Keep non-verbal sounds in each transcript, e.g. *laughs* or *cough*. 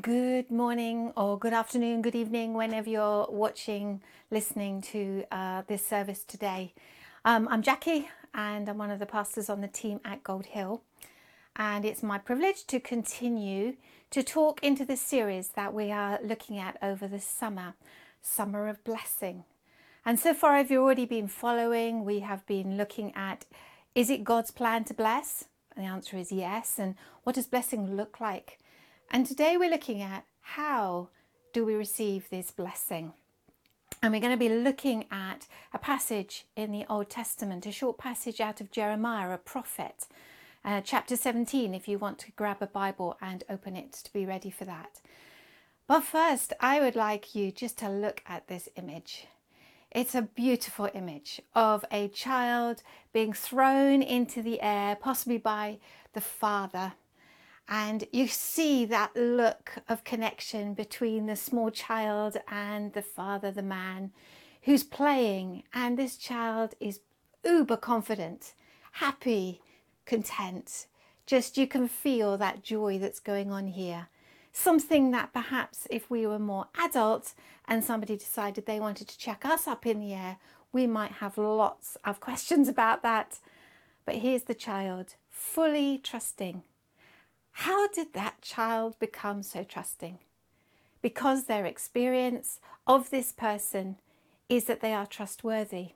Good morning, or good afternoon, good evening, whenever you're watching, listening to uh, this service today. Um, I'm Jackie, and I'm one of the pastors on the team at Gold Hill. And it's my privilege to continue to talk into the series that we are looking at over the summer Summer of Blessing. And so far, if you've already been following, we have been looking at is it God's plan to bless? And the answer is yes. And what does blessing look like? And today we're looking at how do we receive this blessing? And we're going to be looking at a passage in the Old Testament, a short passage out of Jeremiah, a prophet, uh, chapter 17, if you want to grab a Bible and open it to be ready for that. But first, I would like you just to look at this image. It's a beautiful image of a child being thrown into the air, possibly by the father and you see that look of connection between the small child and the father, the man who's playing. And this child is uber confident, happy, content. Just you can feel that joy that's going on here. Something that perhaps if we were more adult and somebody decided they wanted to check us up in the air, we might have lots of questions about that. But here's the child fully trusting how did that child become so trusting? Because their experience of this person is that they are trustworthy.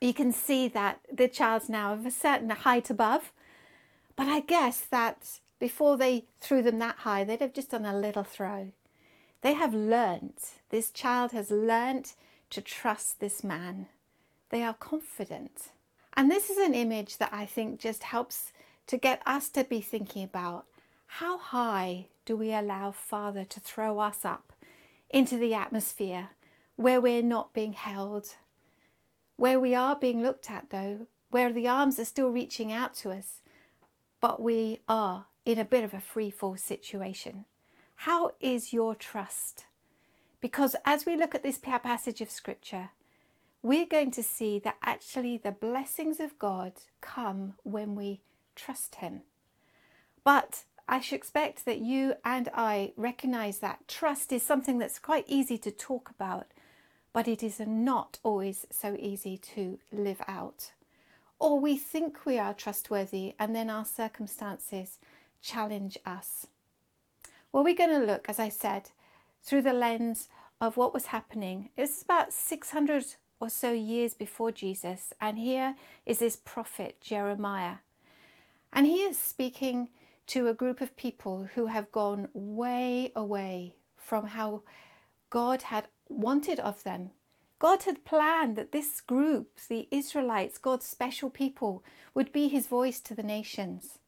You can see that the child's now of a certain height above, but I guess that before they threw them that high, they'd have just done a little throw. They have learnt, this child has learnt to trust this man. They are confident. And this is an image that I think just helps to get us to be thinking about how high do we allow Father to throw us up into the atmosphere where we're not being held, where we are being looked at, though, where the arms are still reaching out to us, but we are in a bit of a free fall situation. How is your trust? Because as we look at this passage of Scripture, we're going to see that actually the blessings of God come when we trust Him. But I should expect that you and I recognize that trust is something that's quite easy to talk about, but it is not always so easy to live out. Or we think we are trustworthy and then our circumstances challenge us. Well, we're going to look, as I said, through the lens of what was happening. It was about 600 or so years before Jesus, and here is this prophet Jeremiah. And he is speaking to a group of people who have gone way away from how God had wanted of them. God had planned that this group, the Israelites, God's special people, would be his voice to the nations.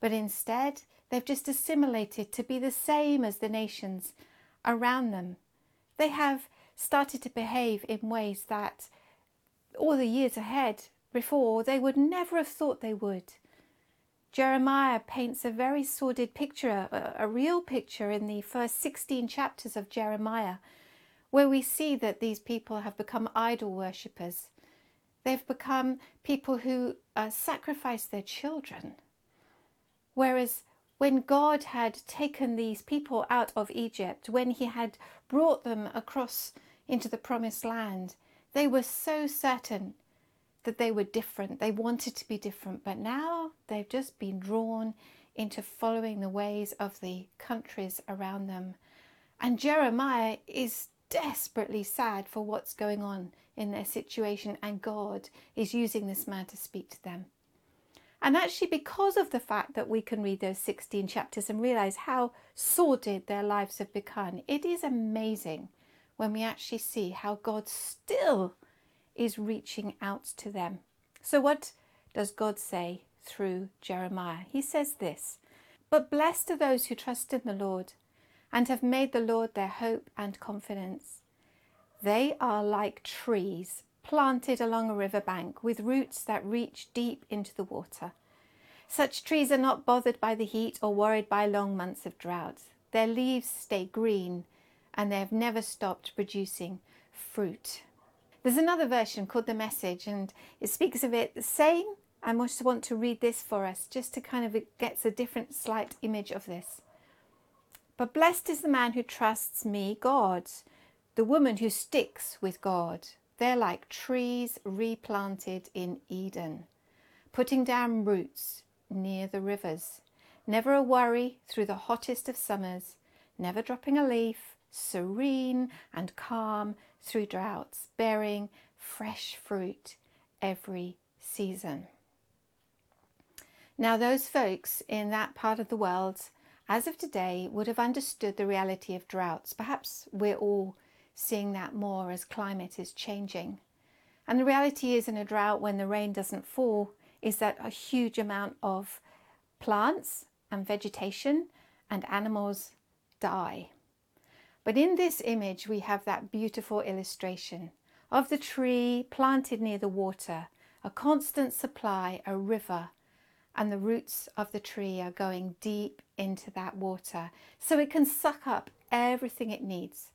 But instead, they've just assimilated to be the same as the nations around them. They have started to behave in ways that all the years ahead before they would never have thought they would. Jeremiah paints a very sordid picture, a, a, real picture in the first 16 chapters of Jeremiah, where we see that these people have become idol worshippers. They've become people who uh, sacrifice their children. Whereas when God had taken these people out of Egypt, when He had brought them across into the promised land, they were so certain that they were different. They wanted to be different, but now they've just been drawn into following the ways of the countries around them. And Jeremiah is desperately sad for what's going on in their situation, and God is using this man to speak to them. And actually, because of the fact that we can read those 16 chapters and realize how sordid their lives have become, it is amazing when we actually see how God still is reaching out to them. So, what does God say through Jeremiah? He says this But blessed are those who trust in the Lord and have made the Lord their hope and confidence. They are like trees planted along a river bank with roots that reach deep into the water. Such trees are not bothered by the heat or worried by long months of drought. Their leaves stay green and they have never stopped producing fruit. There's another version called The Message, and it speaks of it the same. I just want to read this for us, just to kind of it gets a different, slight image of this. But blessed is the man who trusts me, God, the woman who sticks with God. They're like trees replanted in Eden, putting down roots near the rivers. Never a worry through the hottest of summers, never dropping a leaf, serene and calm through droughts, bearing fresh fruit every season. Now, those folks in that part of the world, as of today, would have understood the reality of droughts. Perhaps we're all seeing that more as climate is changing. And the reality is, in a drought, when the rain doesn't fall, is that a huge amount of plants and vegetation and animals die. But in this image, we have that beautiful illustration of the tree planted near the water, a constant supply, a river, and the roots of the tree are going deep into that water so it can suck up everything it needs.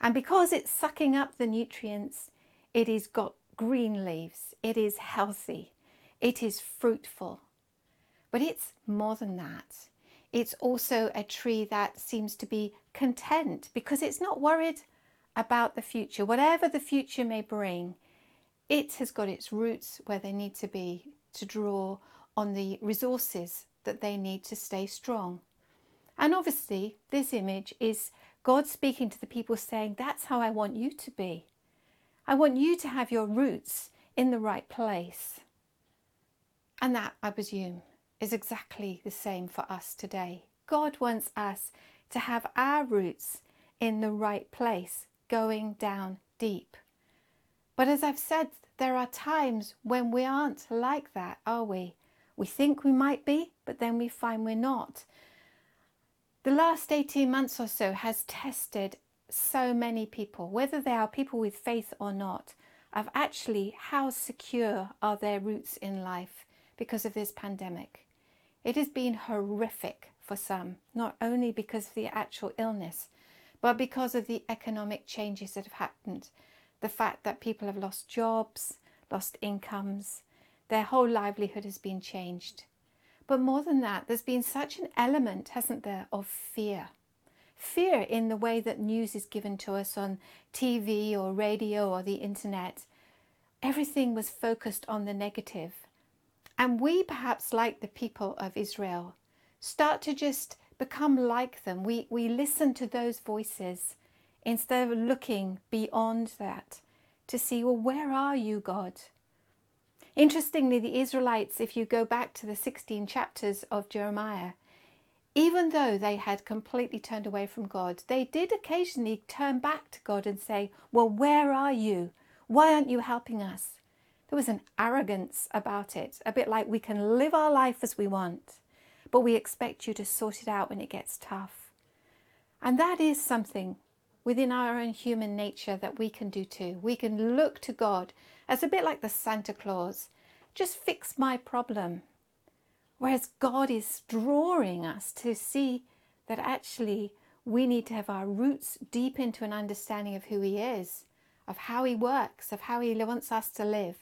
And because it's sucking up the nutrients, it has got green leaves, it is healthy, it is fruitful. But it's more than that. It's also a tree that seems to be content because it's not worried about the future. Whatever the future may bring, it has got its roots where they need to be to draw on the resources that they need to stay strong. And obviously, this image is God speaking to the people saying, That's how I want you to be. I want you to have your roots in the right place. And that, I presume, is exactly the same for us today. God wants us to have our roots in the right place, going down deep. But as I've said, there are times when we aren't like that, are we? We think we might be, but then we find we're not. The last 18 months or so has tested so many people, whether they are people with faith or not, of actually how secure are their roots in life because of this pandemic. It has been horrific for some, not only because of the actual illness, but because of the economic changes that have happened. The fact that people have lost jobs, lost incomes, their whole livelihood has been changed. But more than that, there's been such an element, hasn't there, of fear. Fear in the way that news is given to us on TV or radio or the internet. Everything was focused on the negative. And we, perhaps like the people of Israel, start to just become like them. We, we listen to those voices instead of looking beyond that to see, well, where are you, God? Interestingly, the Israelites, if you go back to the 16 chapters of Jeremiah, even though they had completely turned away from God, they did occasionally turn back to God and say, Well, where are you? Why aren't you helping us? There was an arrogance about it, a bit like we can live our life as we want, but we expect you to sort it out when it gets tough. And that is something within our own human nature that we can do too. We can look to God as a bit like the Santa Claus, just fix my problem. Whereas God is drawing us to see that actually we need to have our roots deep into an understanding of who He is, of how He works, of how He wants us to live,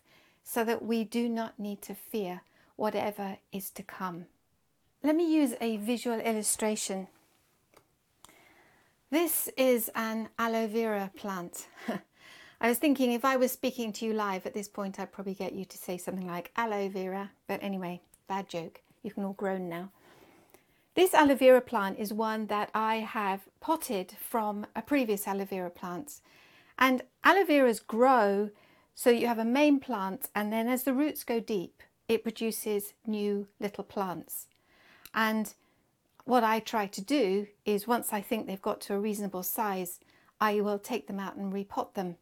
so that we do not need to fear whatever is to come. Let me use a visual illustration this is an aloe vera plant. *laughs* I was thinking if I was speaking to you live at this point, I'd probably get you to say something like aloe vera. But anyway, bad joke. You can all groan now. This aloe vera plant is one that I have potted from a previous aloe vera plant. And aloe veras grow so you have a main plant, and then as the roots go deep, it produces new little plants. And what I try to do is once I think they've got to a reasonable size, I will take them out and repot them.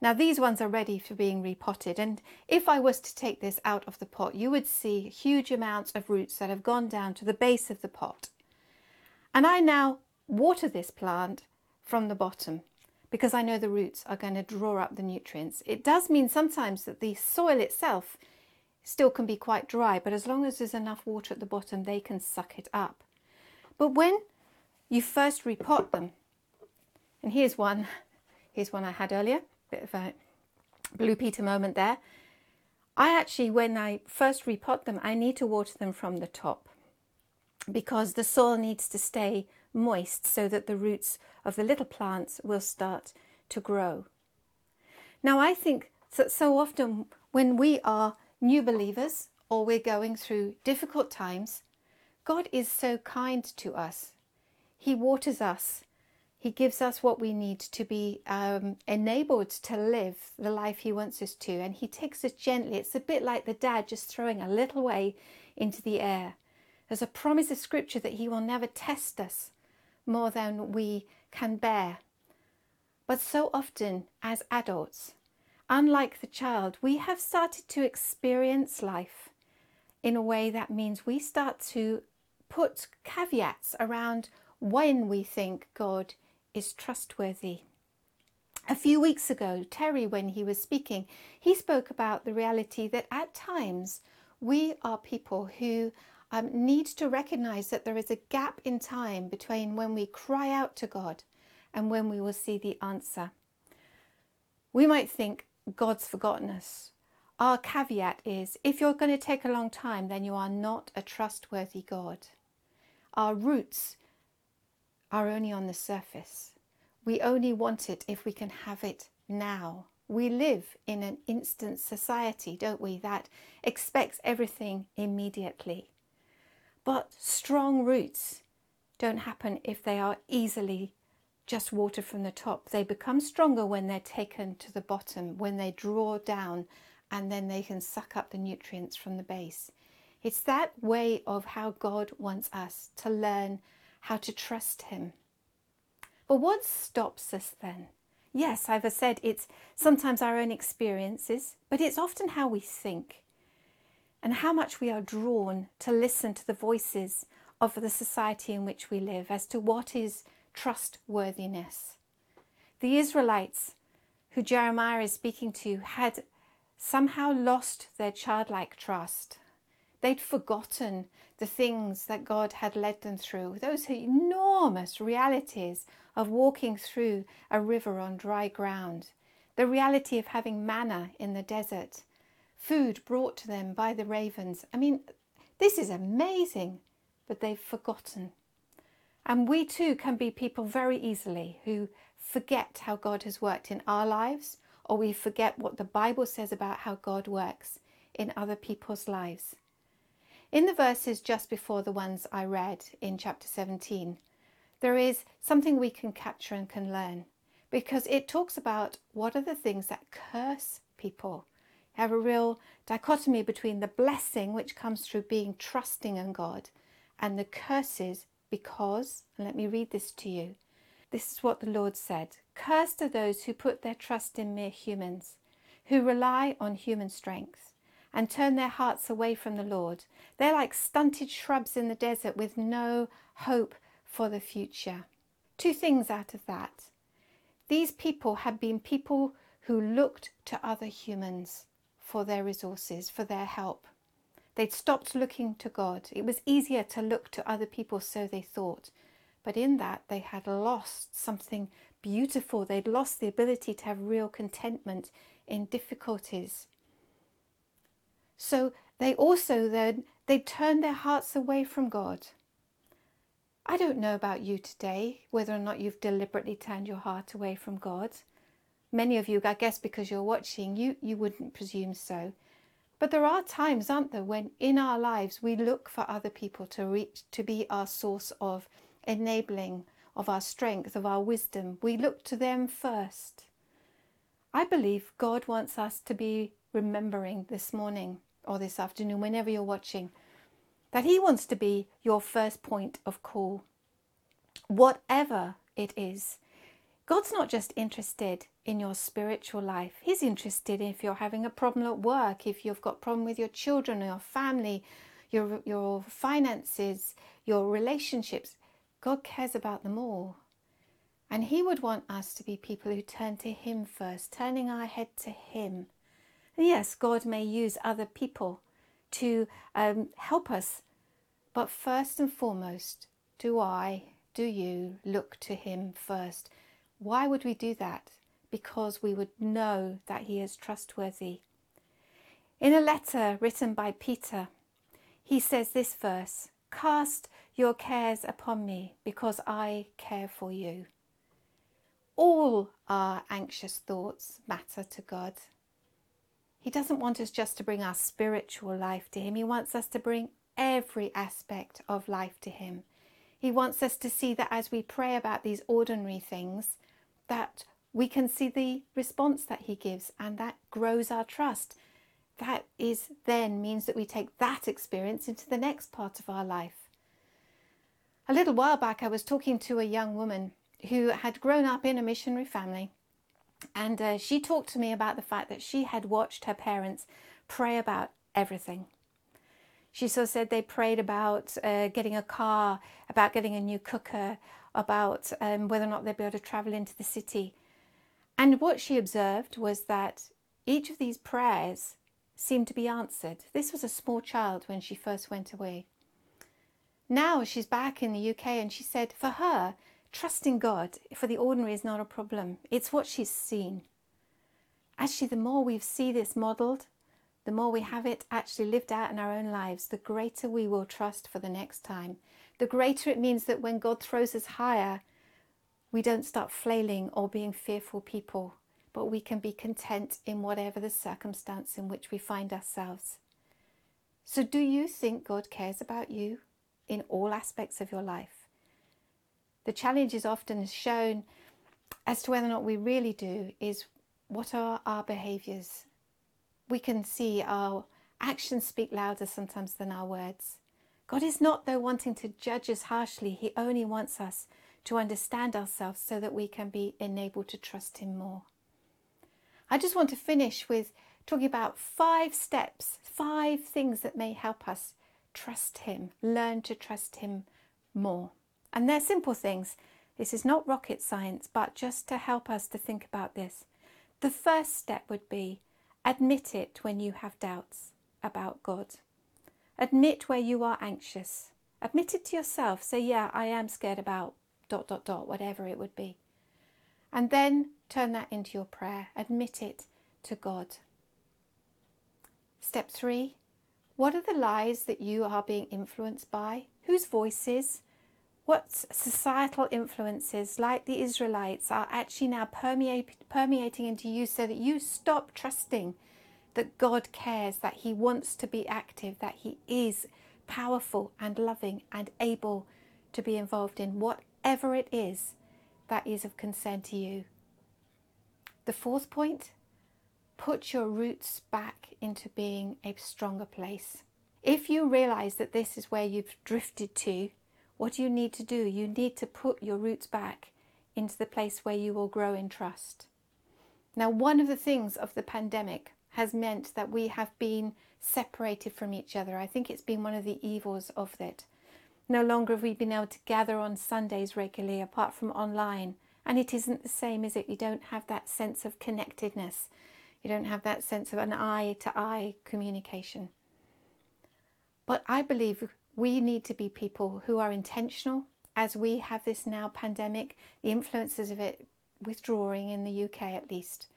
Now these ones are ready for being repotted and if I was to take this out of the pot you would see huge amounts of roots that have gone down to the base of the pot. And I now water this plant from the bottom because I know the roots are going to draw up the nutrients. It does mean sometimes that the soil itself still can be quite dry but as long as there's enough water at the bottom they can suck it up. But when you first repot them, and here's one, here's one I had earlier, bit of a blue Peter moment there. I actually, when I first repot them, I need to water them from the top because the soil needs to stay moist so that the roots of the little plants will start to grow. Now, I think that so often when we are new believers or we're going through difficult times, God is so kind to us. He waters us. He gives us what we need to be um, enabled to live the life He wants us to. And He takes us gently. It's a bit like the dad just throwing a little way into the air. There's a promise of Scripture that He will never test us more than we can bear. But so often, as adults, unlike the child, we have started to experience life in a way that means we start to put caveats around when we think God is trustworthy. A few weeks ago, Terry, when he was speaking, he spoke about the reality that at times we are people who um, need to recognize that there is a gap in time between when we cry out to God and when we will see the answer. We might think God's forgotten us. Our caveat is if you're going to take a long time, then you are not a trustworthy God. Our roots are only on the surface. We only want it if we can have it now. We live in an instant society, don't we, that expects everything immediately. But strong roots don't happen if they are easily just watered from the top. They become stronger when they're taken to the bottom, when they draw down and then they can suck up the nutrients from the base. It's that way of how God wants us to learn how to trust Him. But what stops us then? Yes, I've said it's sometimes our own experiences, but it's often how we think and how much we are drawn to listen to the voices of the society in which we live as to what is trustworthiness. The Israelites, who Jeremiah is speaking to, had somehow lost their childlike trust. They'd forgotten the things that God had led them through, those enormous realities of walking through a river on dry ground, the reality of having manna in the desert, food brought to them by the ravens. I mean, this is amazing, but they've forgotten. And we too can be people very easily who forget how God has worked in our lives, or we forget what the Bible says about how God works in other people's lives. In the verses just before the ones I read in chapter 17, there is something we can capture and can learn because it talks about what are the things that curse people. Have a real dichotomy between the blessing which comes through being trusting in God and the curses because, and let me read this to you. This is what the Lord said Cursed are those who put their trust in mere humans, who rely on human strength and turn their hearts away from the Lord. They're like stunted shrubs in the desert with no hope for the future. Two things out of that. These people had been people who looked to other humans for their resources, for their help. They'd stopped looking to God. It was easier to look to other people, so they thought. But in that, they had lost something beautiful. They'd lost the ability to have real contentment in difficulties. So they also then they turned their hearts away from God. I don't know about you today, whether or not you've deliberately turned your heart away from God. Many of you, I guess because you're watching, you, you wouldn't presume so. But there are times, aren't there, when in our lives we look for other people to reach to be our source of enabling, of our strength, of our wisdom. We look to them first. I believe God wants us to be remembering this morning or this afternoon, whenever you're watching, that He wants to be your first point of call. Whatever it is, God's not just interested in your spiritual life. He's interested if you're having a problem at work, if you've got a problem with your children or your family, your your finances, your relationships. God cares about them all. And he would want us to be people who turn to him first, turning our head to him. And yes, God may use other people to um, help us, but first and foremost, do I, do you look to him first? Why would we do that? Because we would know that He is trustworthy. In a letter written by Peter, he says this verse Cast your cares upon me because I care for you. All our anxious thoughts matter to God. He doesn't want us just to bring our spiritual life to Him, He wants us to bring every aspect of life to Him. He wants us to see that as we pray about these ordinary things, that we can see the response that He gives, and that grows our trust. That is then means that we take that experience into the next part of our life. A little while back, I was talking to a young woman who had grown up in a missionary family, and uh, she talked to me about the fact that she had watched her parents pray about everything. She so said they prayed about uh, getting a car, about getting a new cooker, about um, whether or not they'd be able to travel into the city. And what she observed was that each of these prayers seemed to be answered. This was a small child when she first went away. Now she's back in the UK and she said for her, trusting God for the ordinary is not a problem. It's what she's seen. Actually, the more we see this modeled, the more we have it actually lived out in our own lives, the greater we will trust for the next time. The greater it means that when God throws us higher, we don't start flailing or being fearful people, but we can be content in whatever the circumstance in which we find ourselves. So, do you think God cares about you in all aspects of your life? The challenge is often shown as to whether or not we really do is what are our behaviors? we can see our actions speak louder sometimes than our words. God is not, though, wanting to judge us harshly. He only wants us to understand ourselves so that we can be enabled to trust Him more. I just want to finish with talking about five steps, five things that may help us trust Him, learn to trust Him more. And they're simple things. This is not rocket science, but just to help us to think about this. The first step would be Admit it when you have doubts about God. Admit where you are anxious. Admit it to yourself. Say, yeah, I am scared about dot, dot, dot, whatever it would be. And then turn that into your prayer. Admit it to God. Step three what are the lies that you are being influenced by? Whose voices? what societal influences, like the Israelites, are actually now permeating into you so that you stop trusting that God cares, that He wants to be active, that He is powerful and loving and able to be involved in whatever it is that is of concern to you. The fourth point put your roots back into being a stronger place. If you realize that this is where you've drifted to, what do you need to do? You need to put your roots back into the place where you will grow in trust. Now, one of the things of the pandemic has meant that we have been separated from each other. I think it's been one of the evils of it. No longer have we been able to gather on Sundays regularly apart from online. And it isn't the same, is it? You don't have that sense of connectedness. You don't have that sense of an eye to eye communication. But I believe we need to be people who are intentional as we have this now pandemic, the influences of it withdrawing in the UK at least.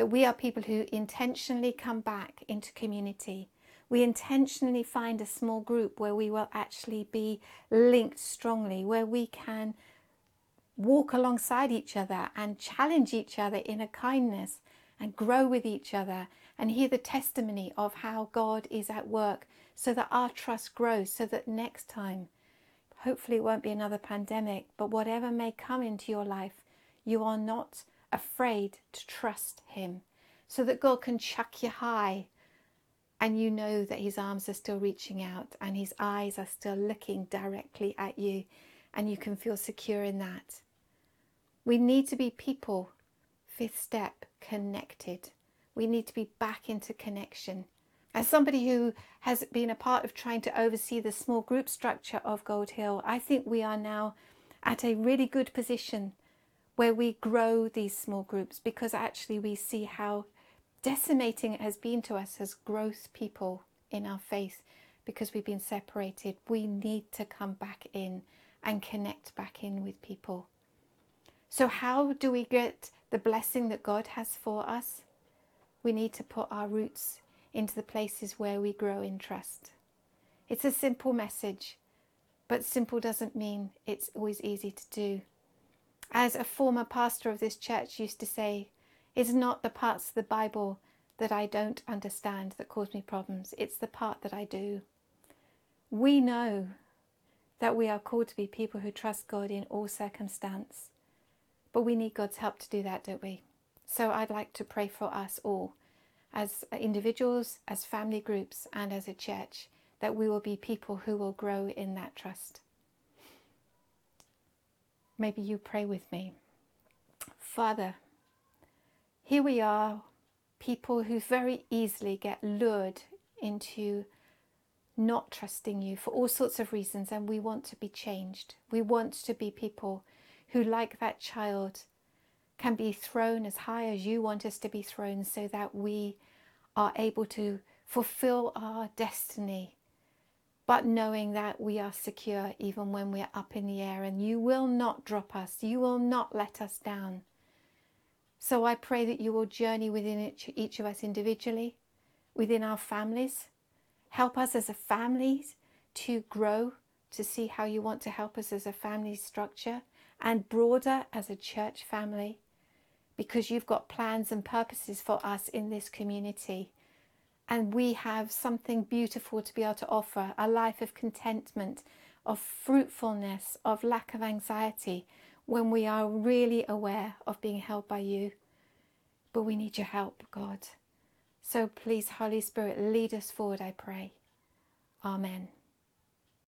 That we are people who intentionally come back into community. We intentionally find a small group where we will actually be linked strongly, where we can walk alongside each other and challenge each other in a kindness and grow with each other and hear the testimony of how God is at work so that our trust grows, so that next time, hopefully it won't be another pandemic, but whatever may come into your life, you are not afraid to trust Him, so that God can chuck you high and you know that His arms are still reaching out and His eyes are still looking directly at you, and you can feel secure in that. We need to be people, fifth step, connected. We need to be back into connection. As somebody who has been a part of trying to oversee the small group structure of Gold Hill, I think we are now at a really good position where we grow these small groups because actually we see how decimating it has been to us as growth people in our faith because we've been separated. We need to come back in and connect back in with people. So, how do we get the blessing that God has for us? We need to put our roots into the places where we grow in trust. It's a simple message, but simple doesn't mean it's always easy to do. As a former pastor of this church used to say, it's not the parts of the Bible that I don't understand that cause me problems, it's the part that I do. We know that we are called to be people who trust God in all circumstance, but we need God's help to do that, don't we? So I'd like to pray for us all, as individuals, as family groups, and as a church, that we will be people who will grow in that trust. Maybe you pray with me. Father, here we are, people who very easily get lured into not trusting you for all sorts of reasons, and we want to be changed. We want to be people who, like that child, can be thrown as high as you want us to be thrown so that we are able to fulfill our destiny, but knowing that we are secure even when we're up in the air and you will not drop us, you will not let us down. So I pray that you will journey within each, each of us individually, within our families. Help us as a family to grow, to see how you want to help us as a family structure, and broader as a church family because you've got plans and purposes for us in this community. And we have something beautiful to be able to offer a life of contentment, of fruitfulness, of lack of anxiety when we are really aware of being held by you. But we need your help, God. So please, Holy Spirit, lead us forward, I pray. Amen.